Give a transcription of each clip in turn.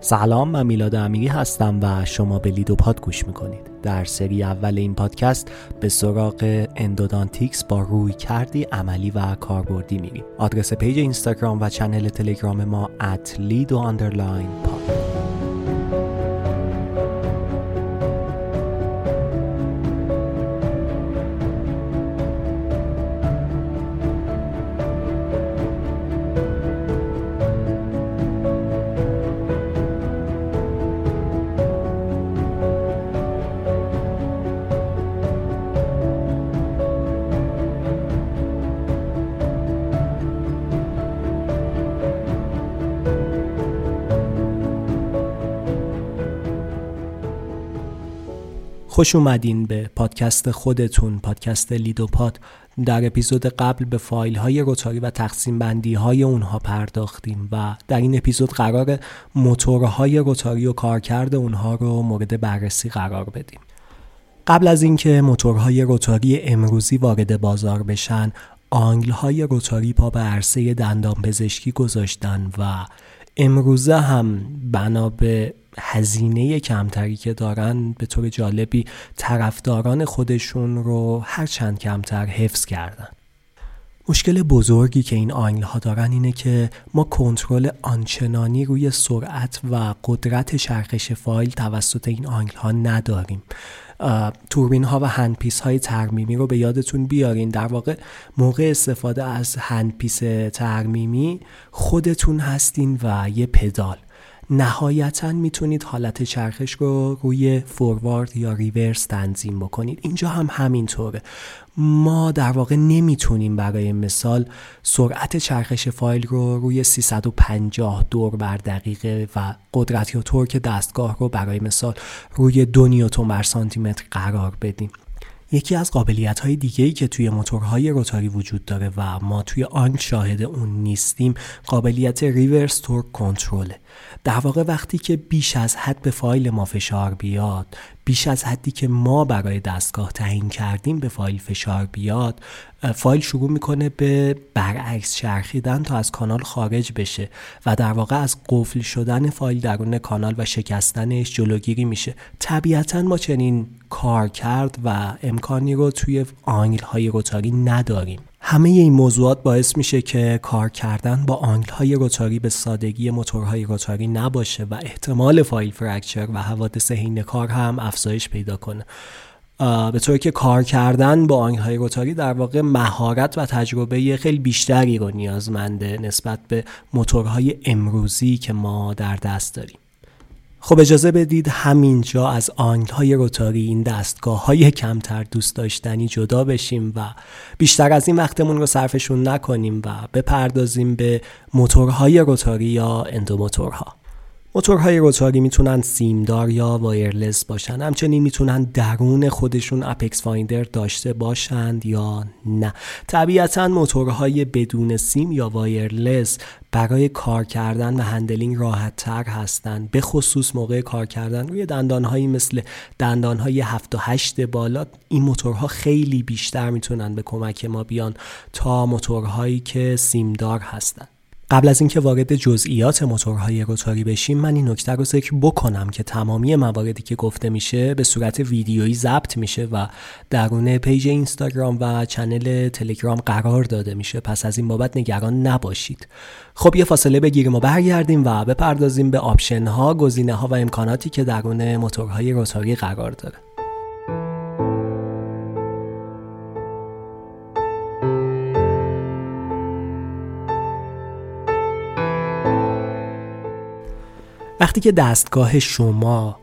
سلام من میلاد امیری هستم و شما به لیدو پاد گوش می‌کنید. در سری اول این پادکست به سراغ endodontics با رویکردی عملی و کاربردی میریم. آدرس پیج اینستاگرام و چنل تلگرام ما at لیدو خوش اومدین به پادکست خودتون پادکست لیدوپاد در اپیزود قبل به فایل های روتاری و تقسیم بندی های اونها پرداختیم و در این اپیزود قراره موتورهای روتاری و کارکرد اونها رو مورد بررسی قرار بدیم. قبل از اینکه موتورهای روتاری امروزی وارد بازار بشن آنگل های روتاری پا به عرصه دندان پزشکی گذاشتن و امروزه هم بنا به هزینه کمتری که دارن به طور جالبی طرفداران خودشون رو هر چند کمتر حفظ کردن. مشکل بزرگی که این آنگل ها دارن اینه که ما کنترل آنچنانی روی سرعت و قدرت چرخش فایل توسط این آنگل ها نداریم. توربین ها و handpiece های ترمیمی رو به یادتون بیارین. در واقع موقع استفاده از handpiece ترمیمی خودتون هستین و یه پدال. نهایتا می‌تونید حالت چرخش رو روی فوروارد یا ریورس تنظیم بکنید. اینجا هم همینطوره. ما در واقع نمی‌تونیم برای مثال سرعت چرخش فایل رو روی 350 دور بر دقیقه و قدرت یا تورک دستگاه رو برای مثال روی دو نیوتن بر سانتی قرار بدیم. یکی از قابلیت های دیگه ای که توی موتورهای روتاری وجود داره و ما توی آنگل شاهد اون نیستیم قابلیت reverse torque control ه. در واقع وقتی که بیش از حد به فایل ما فشار بیاد بیش از حدی که ما برای دستگاه تعیین کردیم به فایل فشار بیاد فایل شروع می‌کنه به برعکس چرخیدن تا از کانال خارج بشه و در واقع از قفل شدن فایل درون کانال و شکستنش جلوگیری میشه. طبیعتا ما چنین کارکرد و امکانی رو توی آنگل های روتاری نداریم. همه این موضوعات باعث میشه که کار کردن با angle های rotary به سادگی موتورهای rotary نباشه و احتمال file fracture و حوادث حین کار هم افزایش پیدا کنه. به طوری که کار کردن با angle های rotary در واقع مهارت و تجربه خیلی بیشتری رو نیازمنده نسبت به موتورهای امروزی که ما در دست داریم. خب اجازه بدید همینجا از angle های rotary این دستگاه های کمتر دوست داشتنی جدا بشیم و بیشتر از این وقتمون رو صرفشون نکنیم و بپردازیم به موتورهای rotary یا endomotor ها موتورهای rotary می‌تونن سیمدار یا wireless باشن همچنین می‌تونن درون خودشون apex finder داشته باشند یا نه. طبیعتا موتورهای بدون سیم یا wireless برای کار کردن و handling راحت تر هستند به خصوص موقع کار کردن. روی دندانهایی مثل دندانهای 7 و 8 بالا این موتورها خیلی بیشتر می‌تونن به کمک ما بیان تا موتورهایی که سیمدار هستند قبل از اینکه وارد جزئیات موتورهای rotary بشیم من این نکته رو ذکر بکنم که تمامی مواردی که گفته میشه به صورت ویدیویی ضبط میشه و درون page اینستاگرام و channel تلگرام قرار داده میشه. پس از این بابت نگران نباشید. خب یه فاصله بگیریم و برگردیم و بپردازیم به option ها گزینه ها و امکاناتی که درون موتورهای rotary قرار داره. وقتی که دستگاه شما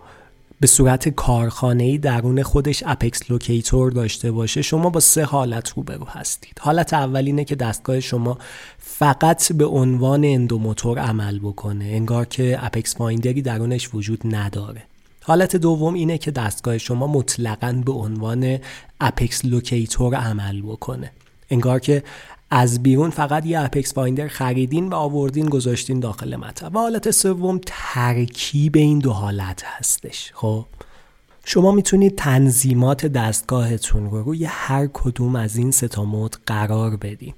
به صورت کارخانه درون خودش apex locator داشته باشه شما با سه حالت روبرو هستید. حالت اول اینه که دستگاه شما فقط به عنوان endomotor عمل بکنه انگار که apex finder ی درونش وجود نداره. حالت دوم اینه که دستگاه شما مطلقا به عنوان apex locator عمل بکنه. انگار که از بیرون فقط یه apex finder خریدین و آوردین گذاشتین داخل مطب. و حالت سوم ترکیب این دو حالت هستش. خب؟ شما می‌تونید تنظیمات دستگاهتون رو روی هر کدوم از این سه تا mode قرار بدین.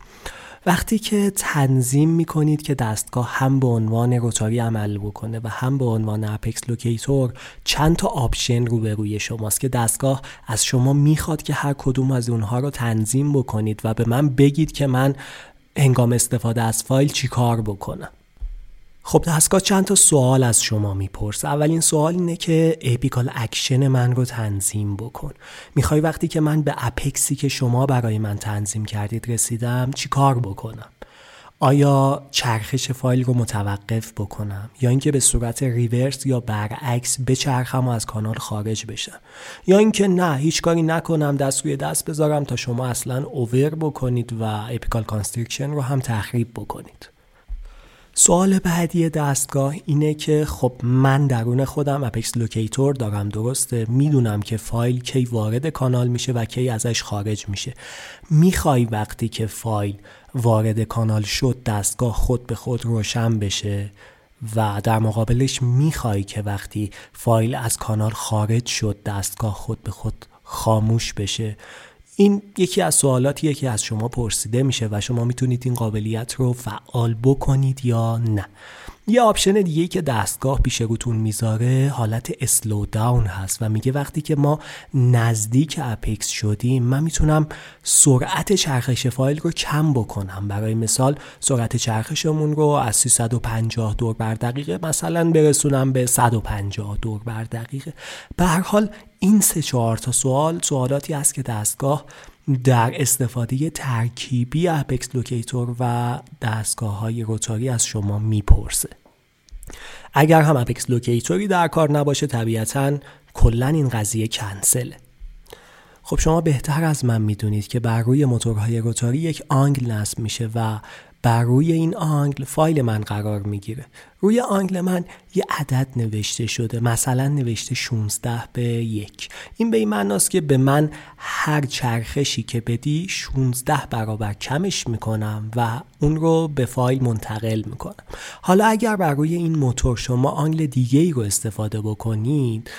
وقتی که تنظیم می‌کنید که دستگاه هم به عنوان rotary عمل بکنه و هم به عنوان apex locator چند تا option رو به روی شماست که دستگاه از شما می‌خواد که هر کدوم از اونها رو تنظیم بکنید و به من بگید که من هنگام استفاده از فایل چیکار بکنم. خب دستگاه چند تا سوال از شما می‌پرسه. اولین سوال اینه که apical action من رو تنظیم بکن. می‌خوای وقتی که من به apex ی که شما برای من تنظیم کردید رسیدم چی کار بکنم؟ آیا چرخش فایل رو متوقف بکنم؟ یا اینکه به صورت reverse یا برعکس بچرخم و از کانال خارج بشم؟ یا اینکه نه هیچ کاری نکنم دست روی دست بذارم تا شما اصلا over بکنید و apical constriction رو هم تخریب بکنید. سوال بعدی دستگاه اینه که خب من درون خودم apex locator دارم درسته؟ می‌دونم که فایل کی وارد کانال میشه و کی ازش خارج میشه. می‌خوای وقتی که فایل وارد کانال شد دستگاه خود به خود روشن بشه و در مقابلش می‌خوای که وقتی فایل از کانال خارج شد دستگاه خود به خود خاموش بشه. این یکی از سوالاتیه که از شما پرسیده میشه و شما می‌تونید این قابلیت رو فعال بکنید یا نه. یه option دیگه که دستگاه پیش روتون می‌ذاره حالت slow down هست و میگه وقتی که ما نزدیک apex شدیم من می‌تونم سرعت چرخش فایل رو کم بکنم. برای مثال سرعت چرخشمون رو از 350 دور بر دقیقه مثلا برسونم به 150 دور بر دقیقه. به هر حال این سه چهار تا سوال سوالاتی است که دستگاه در استفاده ترکیبی apex locator و دستگاه های rotary از شما می‌پرسه. اگر هم apex locator ی در کار نباشه طبیعتا کلا این قضیه کنسله خب شما بهتر از من می‌دونید که بر روی موتورهای rotary یک angle نصب میشه و بر روی این angle فایل من قرار می‌گیره. روی angle من یه عدد نوشته شده مثلا نوشته 16 به یک. این به این معناست که به من هر چرخشی که بدی 16 برابر کمش می‌کنم و اون رو به فایل منتقل می‌کنم. حالا اگر بر روی این موتور شما angle دیگه ای رو استفاده بکنید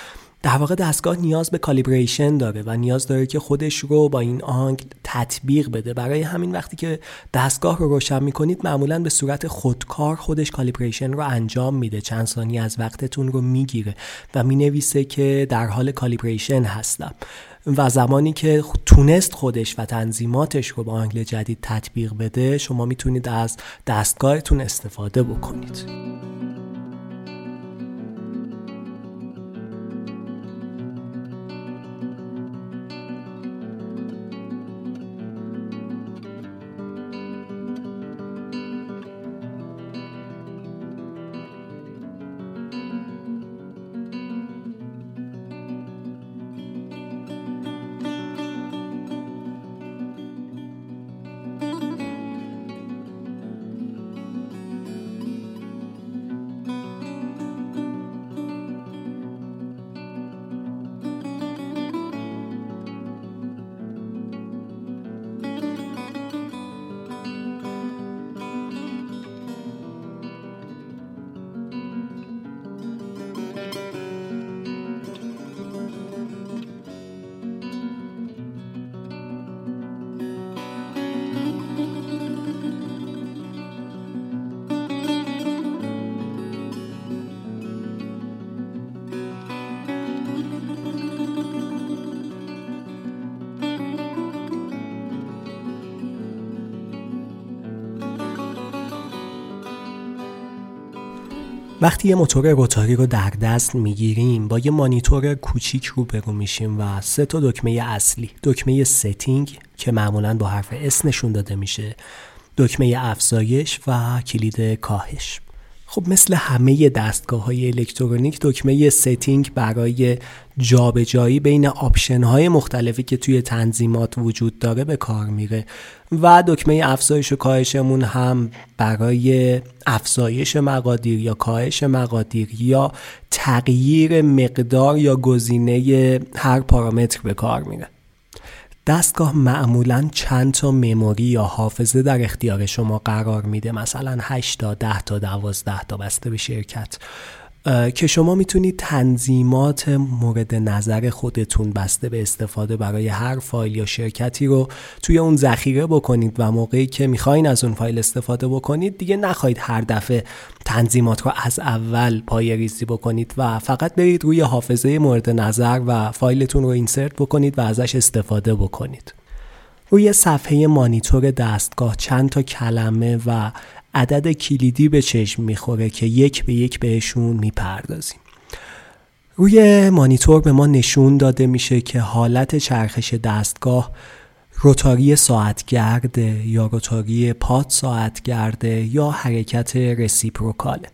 در واقع دستگاه نیاز به calibration داره و نیاز داره که خودش رو با این angle تطبیق بده. برای همین وقتی که دستگاه رو روشن می‌کنید معمولا به صورت خودکار خودش calibration رو انجام میده. چند ثانیه از وقتتون رو می‌گیره و می‌نویسه که در حال calibration هستم. و زمانی که تونست خودش و تنظیماتش رو با angle جدید تطبیق بده شما می‌تونید از دستگاهتون استفاده بکنید. وقتی یه موتور rotary رو در دست می‌گیریم با یه مانیتور کوچیک روبرو میشیم و سه تا دکمه اصلی دکمه setting که معمولا با حرف S نشون داده میشه دکمه افزایش و کلید کاهش. خب مثل همه دستگاه های الکترونیک دکمه setting برای جابجایی بین option های مختلفی که توی تنظیمات وجود داره به کار میره. و دکمه افزایش و کاهشمون هم برای افزایش مقادیر یا کاهش مقادیر یا تغییر مقدار یا گزینه هر پارامتر به کار میره. دستگاه معمولا چند تا مموری یا حافظه در اختیار شما قرار میده. مثلا 8 تا 10 تا 12 تا بسته به شرکت. که شما می‌تونید تنظیمات مورد نظر خودتون بسته به استفاده برای هر فایل یا شرکتی رو توی اون ذخیره بکنید و موقعی که می‌خواین از اون فایل استفاده بکنید دیگه نخواهید هر دفعه تنظیمات رو از اول پای ریزی بکنید و فقط برید روی حافظه مورد نظر و فایلتون رو اینسرت بکنید و ازش استفاده بکنید. روی صفحه مانیتور دستگاه چند تا کلمه و عدد کلیدی به چشم می‌خوره که یک به یک بهشون می‌پردازیم. روی مانیتور به ما نشون داده میشه که حالت چرخش دستگاه rotary ساعتگرده یا rotary پاد ساعتگرده یا حرکت reciprocal ه.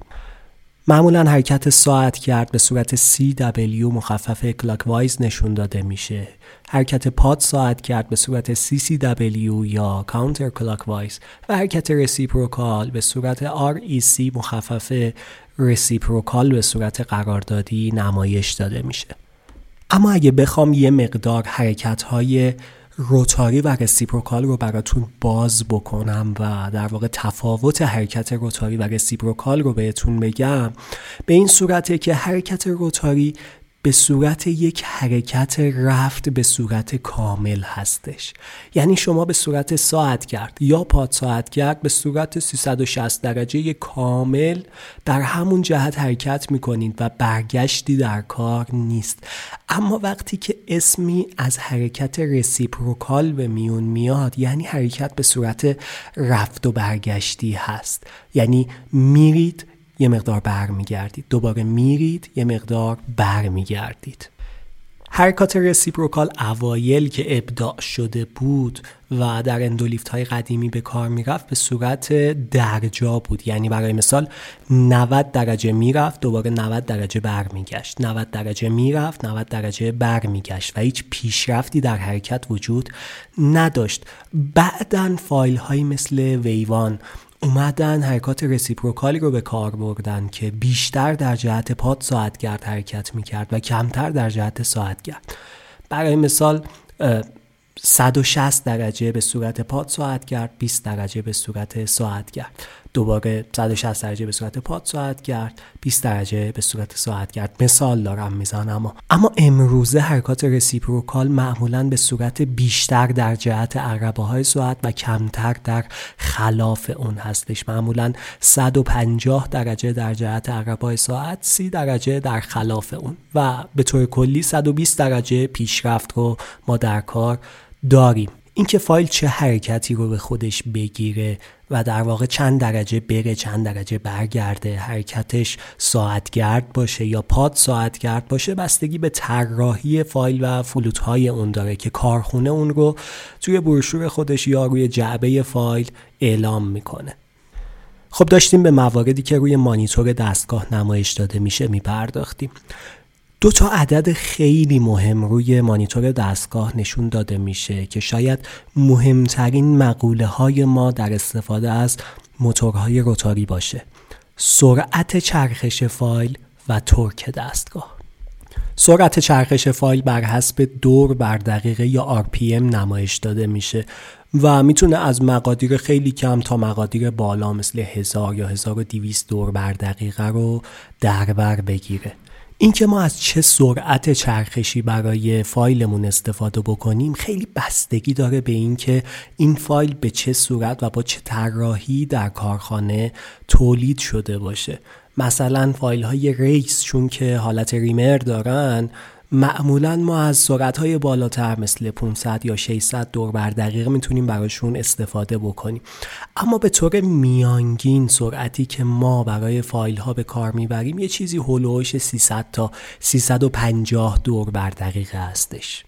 معمولا حرکت ساعتگرد به صورت CW مخفف clockwise نشون داده میشه. حرکت پاد ساعتگرد به صورت CCW یا counter clockwise. و حرکت reciprocal به صورت REC مخفف reciprocal به صورت قراردادی نمایش داده میشه. اما اگه بخوام یه مقدار حرکت های rotary و reciprocal رو براتون باز بکنم و در واقع تفاوت حرکت rotary و reciprocal رو بهتون بگم. به این صورته که حرکت rotary به صورت یک حرکت رفت به صورت کامل هستش. یعنی شما به صورت ساعتگرد یا پاد ساعتگرد به صورت 360 درجه کامل در همون جهت حرکت می‌کنید و برگشتی در کار نیست. اما وقتی که اسمی از حرکت رسیپروکال به میون میاد یعنی حرکت به صورت رفت و برگشتی هست. یعنی میرید یه مقدار برمیگردید. دوباره میرید یه مقدار برمیگردید. حرکات رسیپروکال اوایل که ابداع شده بود و در اندولیفت های قدیمی به کار می‌رفت به صورت درجا بود. یعنی برای مثال 90 درجه می‌رفت دوباره 90 درجه برمیگشت. 90 درجه می‌رفت 90 درجه برمیگشت و هیچ پیشرفتی در حرکت وجود نداشت. بعدا فایل های مثل ویوان اومدن حرکات رسیپروکالی رو به کار بردن که بیشتر در جهت پاد ساعتگرد حرکت می‌کرد و کمتر در جهت ساعتگرد برای مثال 160 درجه به صورت پاد ساعت کرد 20 درجه به صورت ساعت کرد دوباره 160 درجه به صورت پاد ساعت کرد 20 درجه به صورت ساعت کرد. مثال دارم می‌زنم اما. امروزه حرکات رسیپروکال معمولا به صورت بیشتر در جهت عربه های ساعت و کمتر در خلاف اون هستش. معمولا 150 درجه در جهت عربه های ساعت 30 درجه در خلاف اون. و به طور کلی 120 درجه پیشرفت رو ما در کار داریم. اینکه فایل چه حرکتی رو به خودش بگیره و در واقع چند درجه بره چند درجه برگرده حرکتش ساعتگرد باشه یا پاد ساعتگرد باشه بستگی به طراحی فایل و فلوت های اون داره که کارخونه اون رو توی بروشور خودش یا روی جعبه فایل اعلام می‌کنه. خب داشتیم به مواردی که روی مانیتور دستگاه نمایش داده میشه میپرداختیم. دو تا عدد خیلی مهم روی مانیتور دستگاه نشون داده میشه که شاید مهمترین مقوله های ما در استفاده از موتورهای روتاری باشه. سرعت چرخش فایل و ترک دستگاه. سرعت چرخش فایل بر حسب دور بر دقیقه یا RPM نمایش داده میشه و می‌تونه از مقادیر خیلی کم تا مقادیر بالا مثل 1000 یا 1200 دور بر دقیقه رو در بر بگیره. اینکه ما از چه سرعت چرخشی برای فایلمون استفاده بکنیم خیلی بستگی داره به اینکه این فایل به چه صورت و با چه طراحی در کارخانه تولید شده باشه. مثلا فایل های ریس چون که حالت ریمر دارن معمولا ما از سرعت های بالاتر مثل 500 یا 600 دور بر دقیقه می‌تونیم براشون استفاده بکنیم. اما به طور میانگین سرعتی که ما برای فایل ها به کار می‌بریم یه چیزی هلوش 300 تا 350 دور بر دقیقه هستش.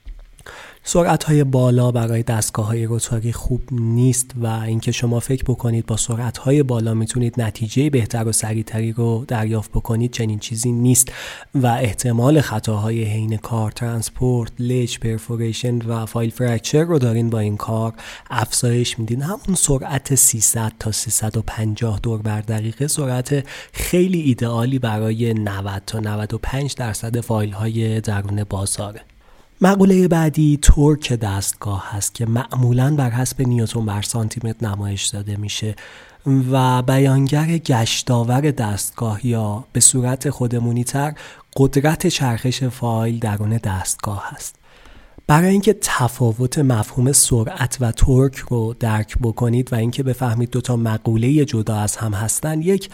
سرعت های بالا برای دستگاه های rotary خوب نیست و اینکه شما فکر بکنید با سرعت های بالا می‌تونید نتیجه بهتر و سریعتری رو دریافت بکنید چنین چیزی نیست و احتمال خطاهای حین کار transport ledge perforation و file fracture رو دارین با این کار افزایش میدین. همون سرعت 300 تا 350 دور بر دقیقه سرعت خیلی ایدئالی برای 90 تا 95 درصد فایل های درون بازاره. مقوله بعدی تورک دستگاه هست که معمولا بر حسب نیوتون بر سانتیمتر نمایش داده میشه و بیانگر گشتاور دستگاه یا به صورت خودمونی تر قدرت چرخش فایل درون دستگاه است برای اینکه تفاوت مفهوم سرعت و ترک رو درک بکنید و اینکه بفهمید دوتا مقوله جدا از هم هستن یک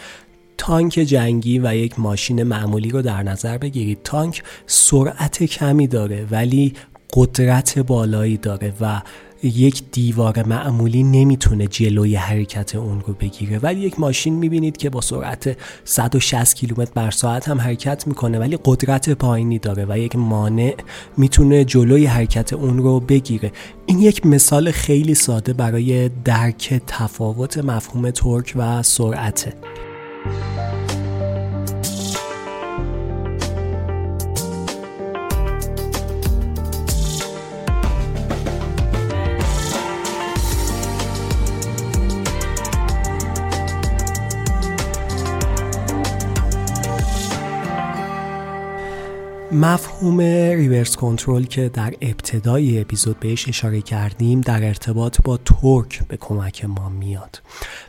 تانک جنگی و یک ماشین معمولی رو در نظر بگیرید. تانک سرعت کمی داره ولی قدرت بالایی داره و یک دیوار معمولی نمی‌تونه جلوی حرکت اون رو بگیره. ولی یک ماشین می‌بینید که با سرعت 160 کیلومتر بر ساعت هم حرکت می‌کنه ولی قدرت پایینی داره و یک مانع می‌تونه جلوی حرکت اون رو بگیره. این یک مثال خیلی ساده برای درک تفاوت مفهوم ترک و سرعته. thank you مفهوم reverse control که در ابتدای اپیزود بهش اشاره کردیم در ارتباط با torque به کمک ما میاد.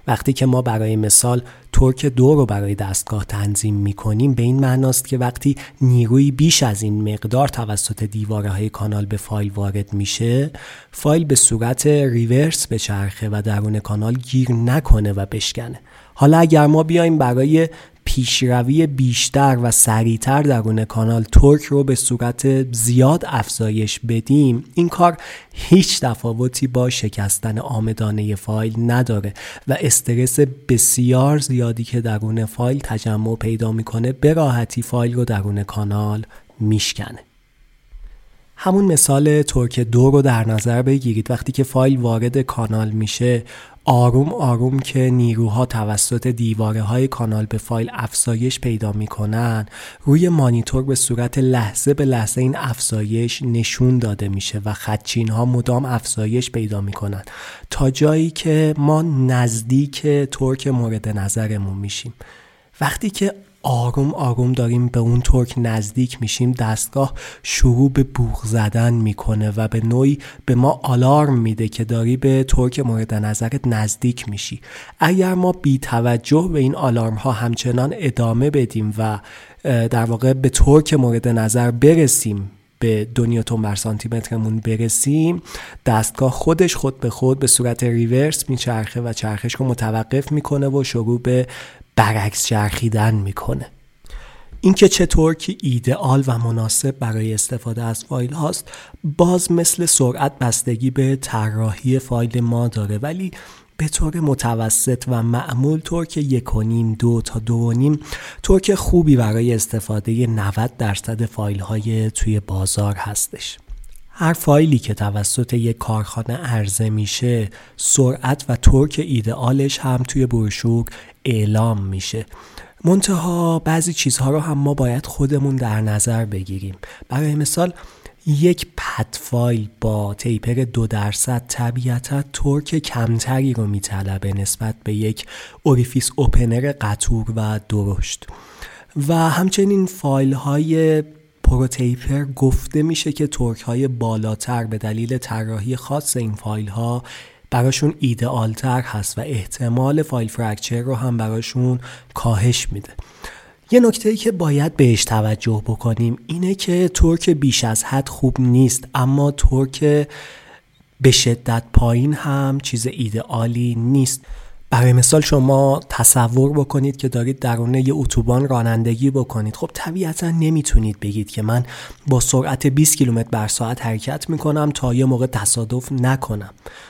وقتی که ما برای مثال torque دو رو برای دستگاه تنظیم می کنیم به این معناست که وقتی نیروی بیش از این مقدار توسط دیواره های کانال به فایل وارد میشه فایل به صورت reverse بچرخه و درون کانال گیر نکنه و بشکنه. حالا اگر ما بیایم برای پیشروی بیشتر و سریعتر درون کانال ترک رو به صورت زیاد افزایش بدیم این کار هیچ تفاوتی با شکستن آمدانه فایل نداره و استرس بسیار زیادی که درون فایل تجمع پیدا می‌کنه به راحتی فایل رو درون کانال میشکنه. همون مثال ترک دو رو در نظر بگیرید. وقتی که فایل وارد کانال میشه آروم آروم که نیروها توسط دیواره های کانال به فایل افزایش پیدا می‌کنن روی مانیتور به صورت لحظه به لحظه این افزایش نشون داده میشه و خدچین ها مدام افزایش پیدا می‌کنن. تا جایی که ما نزدیک ترک مورد نظرمون میشیم. وقتی که آروم آروم داریم به اون ترک نزدیک میشیم. دستگاه شروع به بوغ زدن می‌کنه و به نوعی به ما آلارم میده که داری به ترک مورد نظرت نزدیک میشی. اگر ما بی توجه به این آلارم ها همچنان ادامه بدیم و در واقع به ترک مورد نظر برسیم به دو نیوتن بر سانتی مترمون برسیم دستگاه خودش خود به خود به صورت ریورس میچرخه و چرخش رو متوقف می‌کنه و شروع به برعکس چرخیدن می‌کنه. اینکه چطور که ایدئال و مناسب برای استفاده از فایل هاست باز مثل سرعت بستگی به طراحی فایل ما داره ولی به طور متوسط و معمول ترک یک و نیم دو تا دو و نیم ترک خوبی برای استفاده 90 درصد فایل های توی بازار هستش. هر فایلی که توسط یک کارخانه عرضه میشه سرعت و ترک ایدئالش هم توی بروشور اعلام میشه. منتها بعضی چیزها رو هم ما باید خودمون در نظر بگیریم. برای مثال یک path file با taper دو درصد طبیعتا torque کمتری رو میطلبه نسبت به یک orifice opener قطور و درشت. و همچنین فایل های ProTaper گفته میشه که torque های بالاتر به دلیل طراحی خاص این فایل ها براشون ایدئالتر هست و احتمال file fracture رو هم براشون کاهش میده. یه نکته ای که باید بهش توجه بکنیم اینه که ترک بیش از حد خوب نیست اما ترک به شدت پایین هم چیز ایدئالی نیست. برای مثال شما تصور بکنید که دارید درونه یه اتوبان رانندگی بکنید. خب طبیعتا نمی‌تونید بگید که من با سرعت 20 کیلومتر بر ساعت حرکت می‌کنم تا یه موقع تصادف نکنم.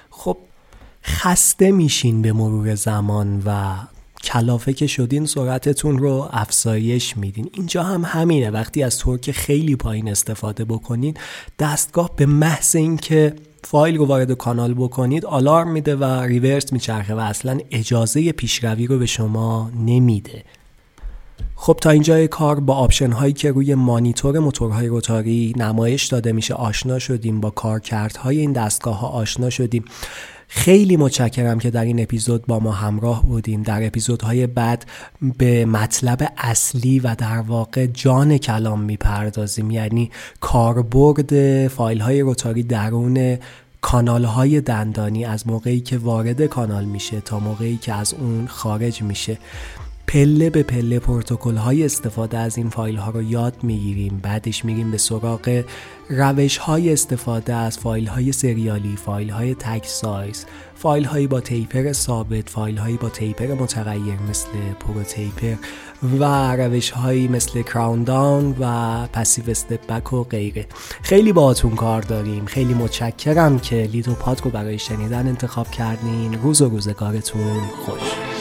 خب خسته میشین به مرور زمان و کلافه که شدین سرعتتون رو افزایش میدین. اینجا هم همینه. وقتی از torque خیلی پایین استفاده بکنید دستگاه به محض اینکه فایل رو وارد کانال بکنید آلارم میده و reverse میچرخه و اصلا اجازه پیشروی رو به شما نمیده. خب تا اینجای کار با آپشن هایی که روی مانیتور موتورهای rotary نمایش داده میشه آشنا شدیم با کارکردهای این دستگاه ها آشنا شدیم. خیلی متشکرم که در این اپیزود با ما همراه بودیم. در اپیزودهای بعد به مطلب اصلی و در واقع جان کلام می‌پردازیم. یعنی کاربرد فایل های روتاری درون کانال های دندانی از موقعی که وارد کانال میشه تا موقعی که از اون خارج میشه. پله به پله پروتکل های استفاده از این فایل ها رو یاد می‌گیریم. بعدش میریم به سراغ روش های استفاده از فایل های سریالی فایل های تک سایز فایل هایی با taper ثابت فایل هایی با taper متغیر مثل ProTaper و روش هایی مثل crown down و passive step back و غیره. خیلی باهاتون کار داریم. خیلی متشکرم که لیدو پاد رو برای شنیدن انتخاب کردین. روز و روزگارتون خوش.